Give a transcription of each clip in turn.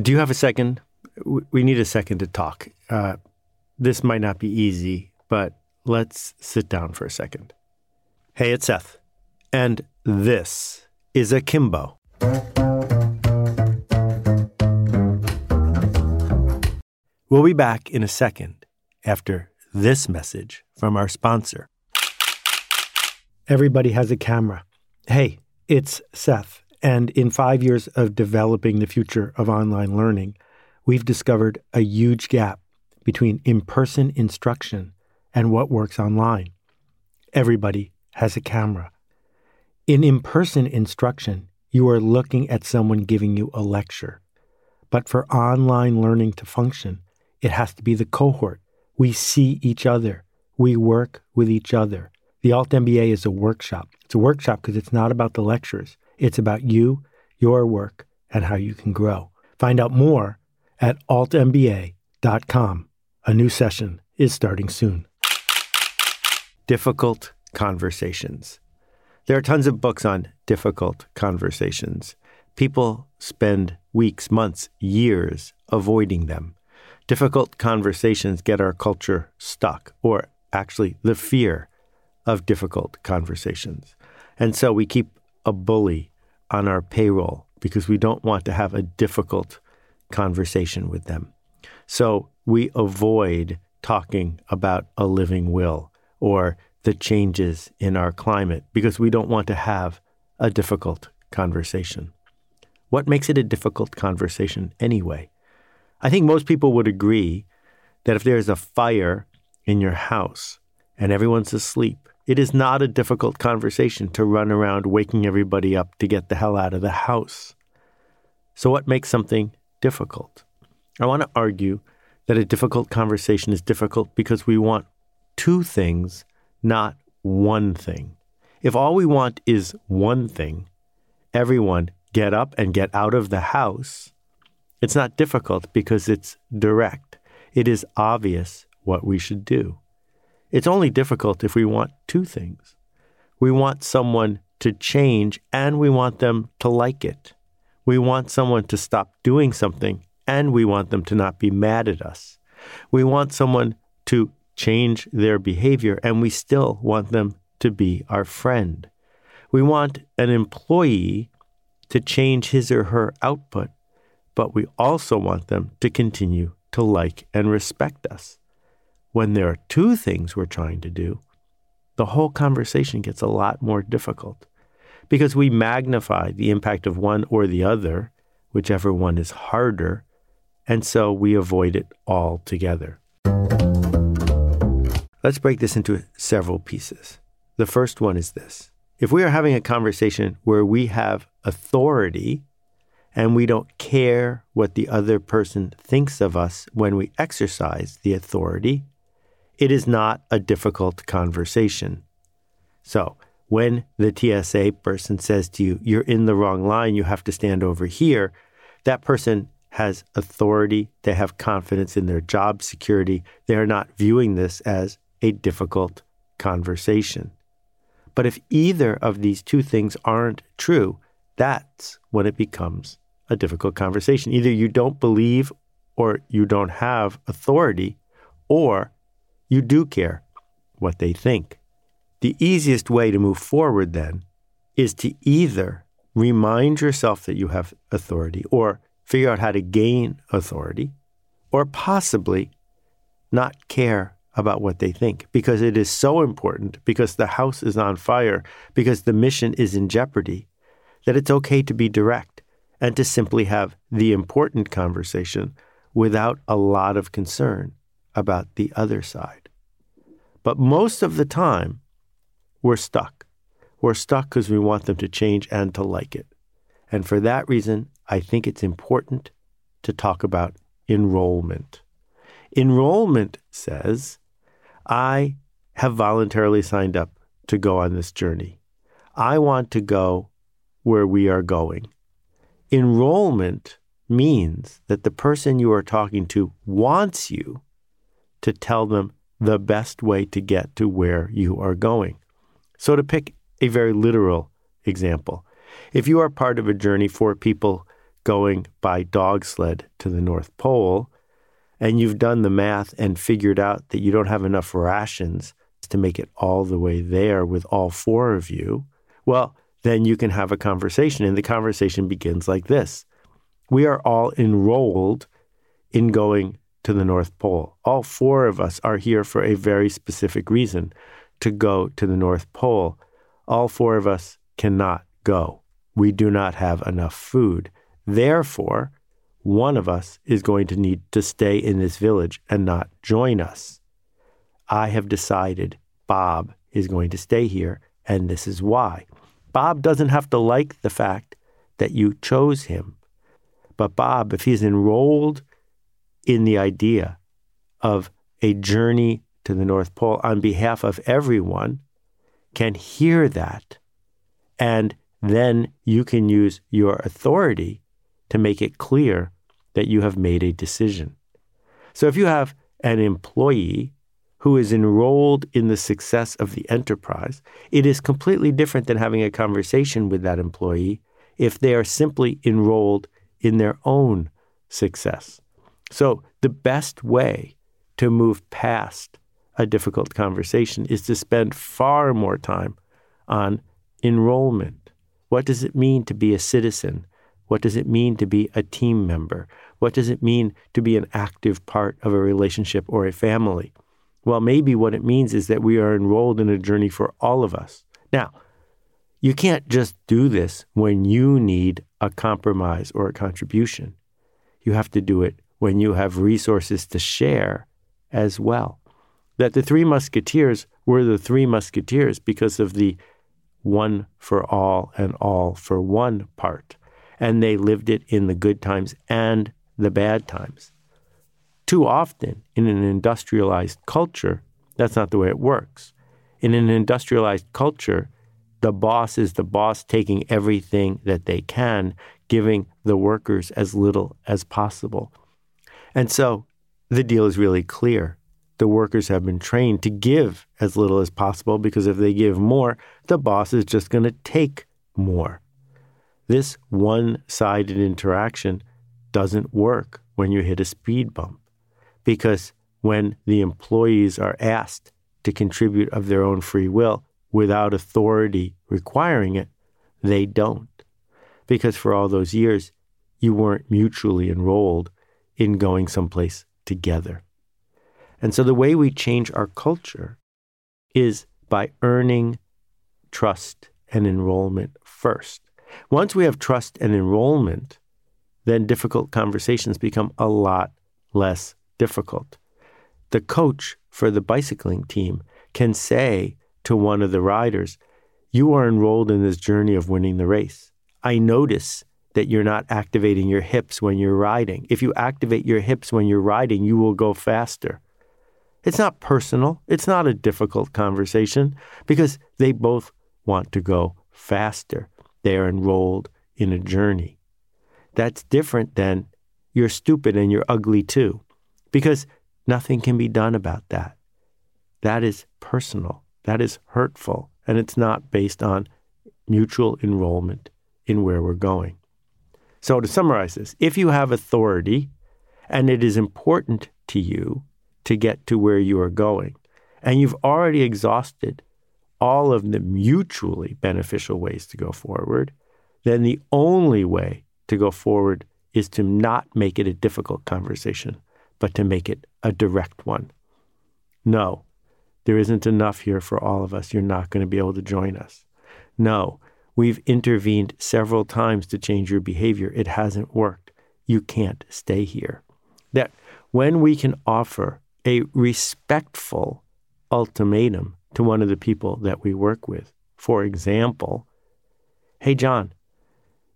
do you have a second? We need a second to talk. Uh, this might not be easy, but let's sit down for a second. Hey, it's Seth, and this is Akimbo. We'll be back in a second after this message from our sponsor. Everybody has a camera. Hey, it's Seth. And in five years of developing the future of online learning, we've discovered a huge gap between in person instruction and what works online. Everybody has a camera. In in person instruction, you are looking at someone giving you a lecture. But for online learning to function, it has to be the cohort. We see each other, we work with each other. The Alt MBA is a workshop. It's a workshop because it's not about the lectures, it's about you, your work, and how you can grow. Find out more at altmba.com. A new session is starting soon. Difficult conversations. There are tons of books on difficult conversations. People spend weeks, months, years avoiding them. Difficult conversations get our culture stuck, or actually, the fear of difficult conversations. And so we keep a bully on our payroll because we don't want to have a difficult conversation with them. So we avoid talking about a living will or the changes in our climate because we don't want to have a difficult conversation. What makes it a difficult conversation anyway? I think most people would agree that if there's a fire in your house and everyone's asleep, it is not a difficult conversation to run around waking everybody up to get the hell out of the house. So, what makes something difficult? I want to argue that a difficult conversation is difficult because we want two things, not one thing. If all we want is one thing, everyone get up and get out of the house, it's not difficult because it's direct. It is obvious what we should do. It's only difficult if we want two things. We want someone to change and we want them to like it. We want someone to stop doing something and we want them to not be mad at us. We want someone to change their behavior and we still want them to be our friend. We want an employee to change his or her output, but we also want them to continue to like and respect us. When there are two things we're trying to do, the whole conversation gets a lot more difficult because we magnify the impact of one or the other, whichever one is harder, and so we avoid it altogether. Let's break this into several pieces. The first one is this if we are having a conversation where we have authority and we don't care what the other person thinks of us when we exercise the authority, it is not a difficult conversation. So, when the TSA person says to you, you're in the wrong line, you have to stand over here, that person has authority, they have confidence in their job security. They are not viewing this as a difficult conversation. But if either of these two things aren't true, that's when it becomes a difficult conversation. Either you don't believe or you don't have authority, or you do care what they think. The easiest way to move forward then is to either remind yourself that you have authority or figure out how to gain authority or possibly not care about what they think because it is so important, because the house is on fire, because the mission is in jeopardy, that it's okay to be direct and to simply have the important conversation without a lot of concern about the other side. But most of the time, we're stuck. We're stuck because we want them to change and to like it. And for that reason, I think it's important to talk about enrollment. Enrollment says, I have voluntarily signed up to go on this journey. I want to go where we are going. Enrollment means that the person you are talking to wants you to tell them the best way to get to where you are going. So, to pick a very literal example, if you are part of a journey for people going by dog sled to the North Pole, and you've done the math and figured out that you don't have enough rations to make it all the way there with all four of you, well, then you can have a conversation. And the conversation begins like this We are all enrolled in going to the North Pole. All four of us are here for a very specific reason to go to the North Pole. All four of us cannot go. We do not have enough food. Therefore, one of us is going to need to stay in this village and not join us. I have decided Bob is going to stay here, and this is why. Bob doesn't have to like the fact that you chose him. But Bob, if he's enrolled in the idea of a journey to the North Pole on behalf of everyone, can hear that. And then you can use your authority to make it clear that you have made a decision. So if you have an employee who is enrolled in the success of the enterprise, it is completely different than having a conversation with that employee if they are simply enrolled in their own success. So the best way to move past a difficult conversation is to spend far more time on enrollment. What does it mean to be a citizen? What does it mean to be a team member? What does it mean to be an active part of a relationship or a family? Well, maybe what it means is that we are enrolled in a journey for all of us. Now, you can't just do this when you need a compromise or a contribution. You have to do it when you have resources to share as well. That the three musketeers were the three musketeers because of the one for all and all for one part and they lived it in the good times and the bad times. Too often, in an industrialized culture, that's not the way it works. In an industrialized culture, the boss is the boss taking everything that they can, giving the workers as little as possible. And so the deal is really clear. The workers have been trained to give as little as possible because if they give more, the boss is just going to take more. This one sided interaction doesn't work when you hit a speed bump because when the employees are asked to contribute of their own free will without authority requiring it, they don't. Because for all those years, you weren't mutually enrolled in going someplace together. And so the way we change our culture is by earning trust and enrollment first. Once we have trust and enrollment, then difficult conversations become a lot less difficult. The coach for the bicycling team can say to one of the riders, You are enrolled in this journey of winning the race. I notice that you're not activating your hips when you're riding. If you activate your hips when you're riding, you will go faster. It's not personal, it's not a difficult conversation because they both want to go faster they are enrolled in a journey. That's different than you're stupid and you're ugly too, because nothing can be done about that. That is personal, that is hurtful, and it's not based on mutual enrollment in where we're going. So, to summarize this, if you have authority and it is important to you to get to where you are going, and you've already exhausted all of the mutually beneficial ways to go forward, then the only way to go forward is to not make it a difficult conversation, but to make it a direct one. No, there isn't enough here for all of us. You're not going to be able to join us. No, we've intervened several times to change your behavior. It hasn't worked. You can't stay here. That when we can offer a respectful ultimatum to one of the people that we work with. For example, hey, John,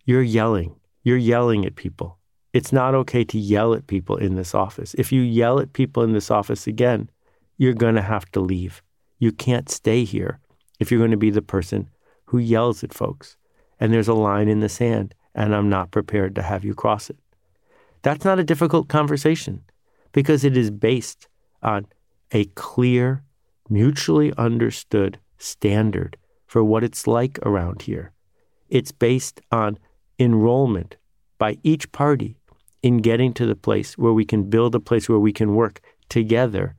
you're yelling. You're yelling at people. It's not okay to yell at people in this office. If you yell at people in this office again, you're going to have to leave. You can't stay here if you're going to be the person who yells at folks. And there's a line in the sand, and I'm not prepared to have you cross it. That's not a difficult conversation because it is based on a clear mutually understood standard for what it's like around here. It's based on enrollment by each party in getting to the place where we can build a place where we can work together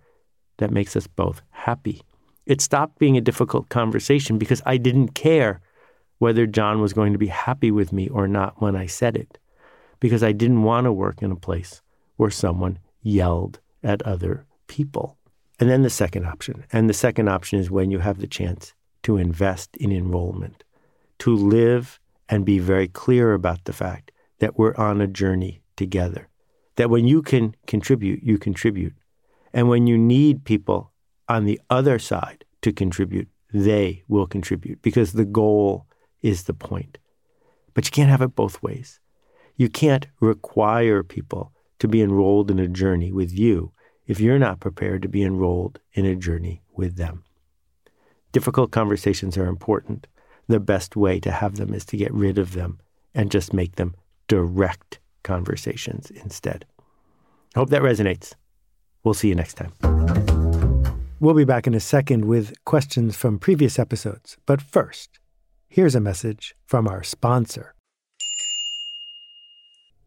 that makes us both happy. It stopped being a difficult conversation because I didn't care whether John was going to be happy with me or not when I said it, because I didn't want to work in a place where someone yelled at other people. And then the second option. And the second option is when you have the chance to invest in enrollment, to live and be very clear about the fact that we're on a journey together. That when you can contribute, you contribute. And when you need people on the other side to contribute, they will contribute because the goal is the point. But you can't have it both ways. You can't require people to be enrolled in a journey with you if you're not prepared to be enrolled in a journey with them. Difficult conversations are important. The best way to have them is to get rid of them and just make them direct conversations instead. Hope that resonates. We'll see you next time. We'll be back in a second with questions from previous episodes. But first, here's a message from our sponsor.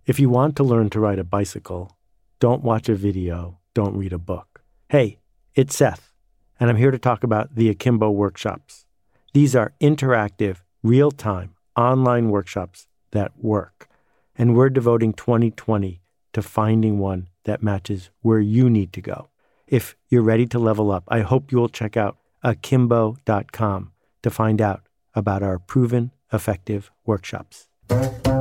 If you want to learn to ride a bicycle, don't watch a video, don't read a book. Hey, it's Seth, and I'm here to talk about the Akimbo workshops. These are interactive, real time, online workshops that work. And we're devoting 2020 to finding one that matches where you need to go. If you're ready to level up, I hope you'll check out akimbo.com to find out about our proven effective workshops.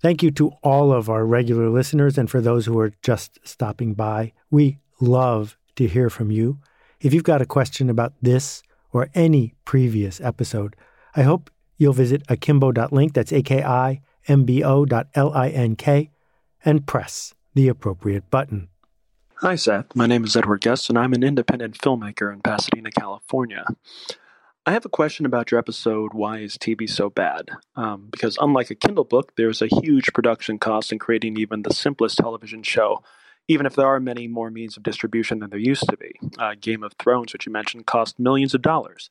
Thank you to all of our regular listeners and for those who are just stopping by. We love to hear from you. If you've got a question about this or any previous episode, I hope you'll visit akimbo.link, that's A-K-I-M-B-O dot L-I-N-K, and press the appropriate button. Hi, Seth. My name is Edward Guest, and I'm an independent filmmaker in Pasadena, California. I have a question about your episode, Why is TV So Bad? Um, because unlike a Kindle book, there's a huge production cost in creating even the simplest television show, even if there are many more means of distribution than there used to be. Uh, Game of Thrones, which you mentioned, cost millions of dollars.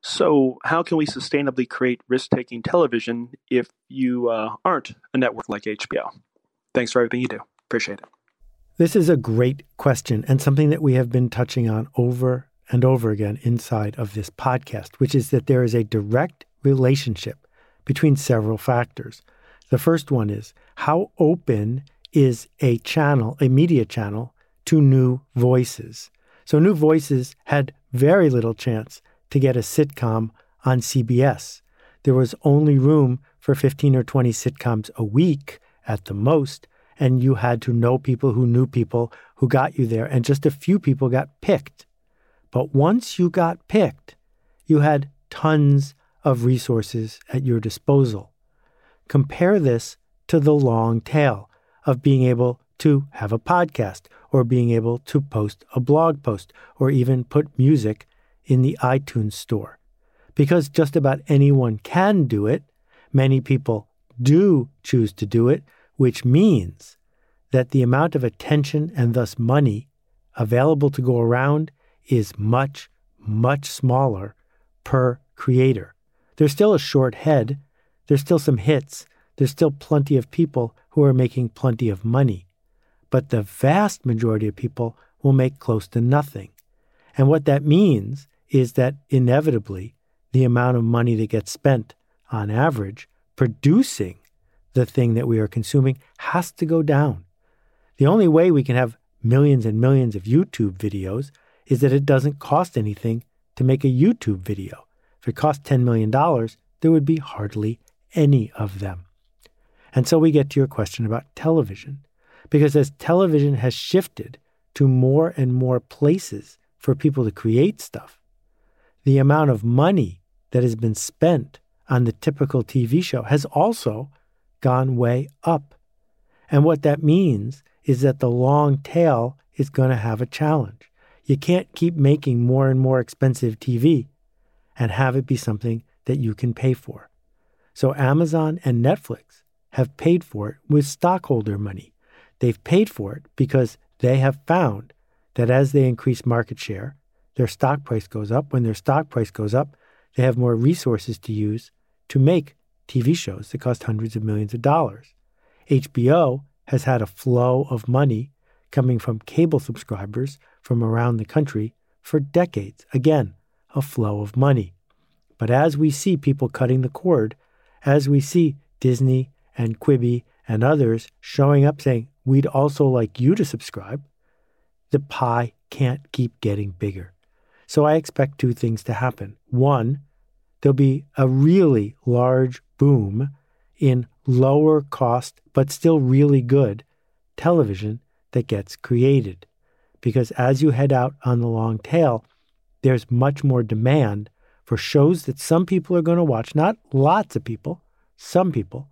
So, how can we sustainably create risk taking television if you uh, aren't a network like HBO? Thanks for everything you do. Appreciate it. This is a great question and something that we have been touching on over and over again inside of this podcast, which is that there is a direct relationship between several factors. The first one is how open is a channel, a media channel, to new voices? So, New Voices had very little chance to get a sitcom on CBS. There was only room for 15 or 20 sitcoms a week at the most, and you had to know people who knew people who got you there, and just a few people got picked. But once you got picked, you had tons of resources at your disposal. Compare this to the long tail of being able to have a podcast or being able to post a blog post or even put music in the iTunes store. Because just about anyone can do it, many people do choose to do it, which means that the amount of attention and thus money available to go around is much, much smaller per creator. There's still a short head, there's still some hits, there's still plenty of people who are making plenty of money. But the vast majority of people will make close to nothing. And what that means is that inevitably the amount of money that gets spent on average producing the thing that we are consuming has to go down. The only way we can have millions and millions of YouTube videos is that it doesn't cost anything to make a YouTube video. If it cost $10 million, there would be hardly any of them. And so we get to your question about television. Because as television has shifted to more and more places for people to create stuff, the amount of money that has been spent on the typical TV show has also gone way up. And what that means is that the long tail is going to have a challenge. You can't keep making more and more expensive TV and have it be something that you can pay for. So Amazon and Netflix have paid for it with stockholder money. They've paid for it because they have found that as they increase market share, their stock price goes up. When their stock price goes up, they have more resources to use to make TV shows that cost hundreds of millions of dollars. HBO has had a flow of money coming from cable subscribers from around the country for decades. Again, a flow of money. But as we see people cutting the cord, as we see Disney and Quibi and others showing up saying, we'd also like you to subscribe, the pie can't keep getting bigger. So I expect two things to happen. One, there'll be a really large boom in lower cost, but still really good television that gets created. Because as you head out on the long tail, there's much more demand for shows that some people are going to watch, not lots of people, some people,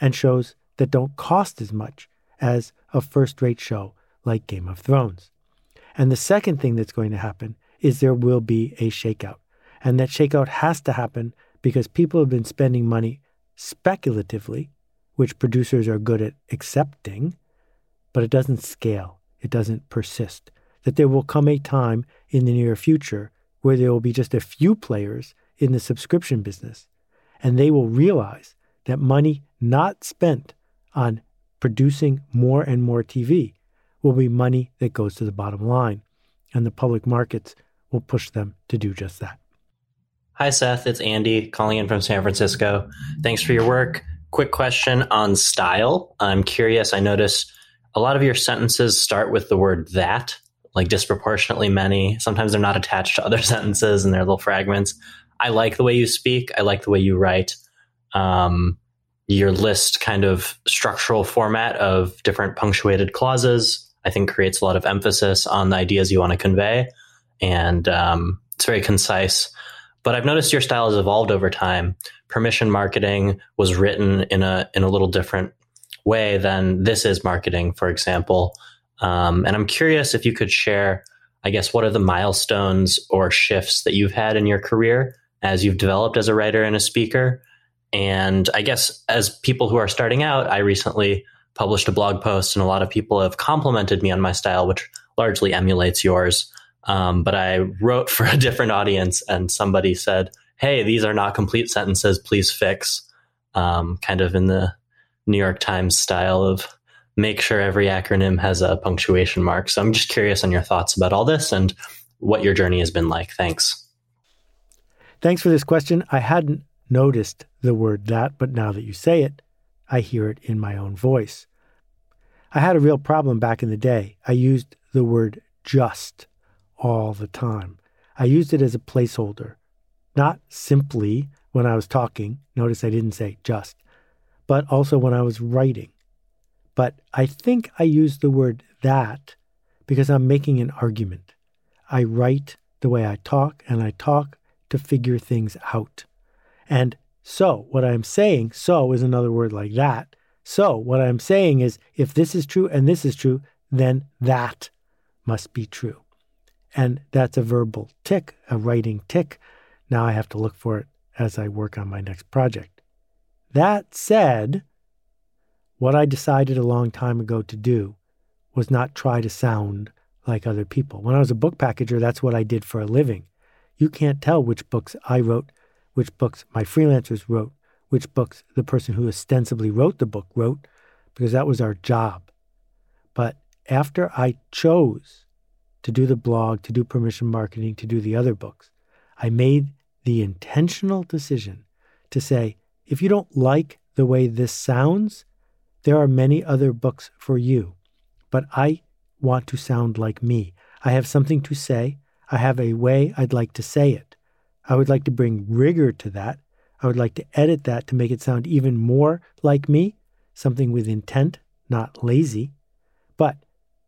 and shows that don't cost as much as a first rate show like Game of Thrones. And the second thing that's going to happen is there will be a shakeout. And that shakeout has to happen because people have been spending money speculatively, which producers are good at accepting, but it doesn't scale, it doesn't persist. That there will come a time in the near future where there will be just a few players in the subscription business, and they will realize that money not spent on producing more and more TV will be money that goes to the bottom line, and the public markets will push them to do just that. Hi, Seth. It's Andy calling in from San Francisco. Thanks for your work. Quick question on style. I'm curious. I notice a lot of your sentences start with the word that, like disproportionately many. Sometimes they're not attached to other sentences and they're little fragments. I like the way you speak. I like the way you write. Um, your list kind of structural format of different punctuated clauses, I think creates a lot of emphasis on the ideas you want to convey. And um, it's very concise. But I've noticed your style has evolved over time. Permission marketing was written in a in a little different way than this is marketing, for example. Um, and I'm curious if you could share, I guess, what are the milestones or shifts that you've had in your career as you've developed as a writer and a speaker? And I guess as people who are starting out, I recently published a blog post, and a lot of people have complimented me on my style, which largely emulates yours. Um, but I wrote for a different audience, and somebody said, "Hey, these are not complete sentences. Please fix." Um, kind of in the New York Times style of make sure every acronym has a punctuation mark. So I'm just curious on your thoughts about all this and what your journey has been like. Thanks. Thanks for this question. I hadn't noticed the word that, but now that you say it, I hear it in my own voice. I had a real problem back in the day. I used the word just all the time. I used it as a placeholder, not simply when I was talking. Notice I didn't say just, but also when I was writing. But I think I use the word that because I'm making an argument. I write the way I talk, and I talk to figure things out. And so, what I'm saying, so is another word like that. So, what I'm saying is if this is true and this is true, then that must be true. And that's a verbal tick, a writing tick. Now I have to look for it as I work on my next project. That said, what I decided a long time ago to do was not try to sound like other people. When I was a book packager, that's what I did for a living. You can't tell which books I wrote, which books my freelancers wrote, which books the person who ostensibly wrote the book wrote, because that was our job. But after I chose to do the blog, to do permission marketing, to do the other books, I made the intentional decision to say, if you don't like the way this sounds, there are many other books for you, but I want to sound like me. I have something to say. I have a way I'd like to say it. I would like to bring rigor to that. I would like to edit that to make it sound even more like me, something with intent, not lazy. But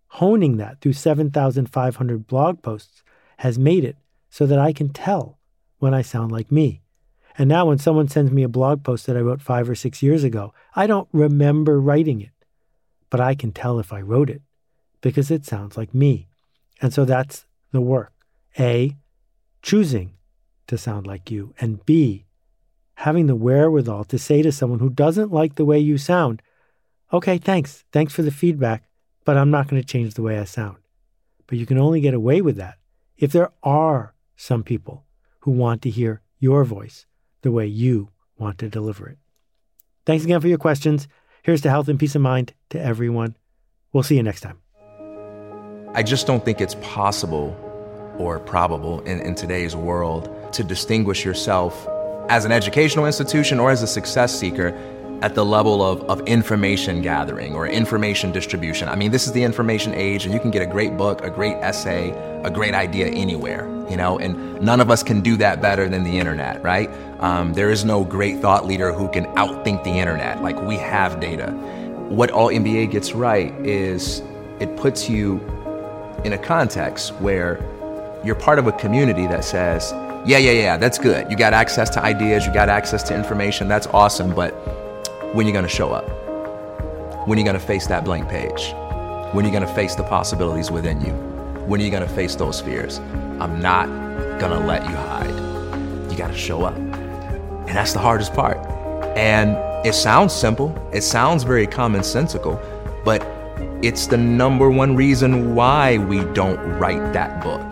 honing that through 7,500 blog posts has made it so that I can tell when I sound like me. And now, when someone sends me a blog post that I wrote five or six years ago, I don't remember writing it. but I can tell if I wrote it because it sounds like me. And so that's the work. A, choosing to sound like you, and B, having the wherewithal to say to someone who doesn't like the way you sound, okay, thanks. Thanks for the feedback, but I'm not going to change the way I sound. But you can only get away with that if there are some people who want to hear your voice the way you want to deliver it. Thanks again for your questions. Here's to health and peace of mind to everyone. We'll see you next time. I just don't think it's possible or probable in, in today's world to distinguish yourself as an educational institution or as a success seeker at the level of, of information gathering or information distribution. I mean, this is the information age, and you can get a great book, a great essay, a great idea anywhere, you know, and none of us can do that better than the internet, right? Um, there is no great thought leader who can outthink the internet. Like, we have data. What Alt MBA gets right is it puts you in a context where you're part of a community that says, yeah, yeah, yeah, that's good. You got access to ideas, you got access to information, that's awesome, but when are you to show up? When are you to face that blank page? When are you to face the possibilities within you? When are you to face those fears? I'm not to let you hide. You got to show up. And that's the hardest part. And it sounds simple, it sounds very commonsensical, but it's the number one reason why we don't write that book.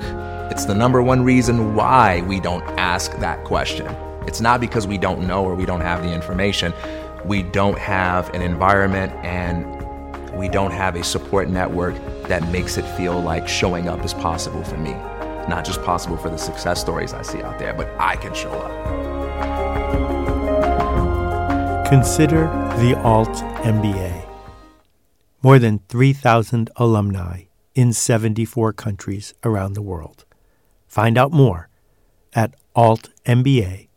It's the number one reason why we don't ask that question. It's not because we don't know or we don't have the information. We don't have an environment and we don't have a support network that makes it feel like showing up is possible for me. Not just possible for the success stories I see out there, but I can show up. Consider the Alt MBA more than 3,000 alumni in 74 countries around the world. Find out more at altmba.com.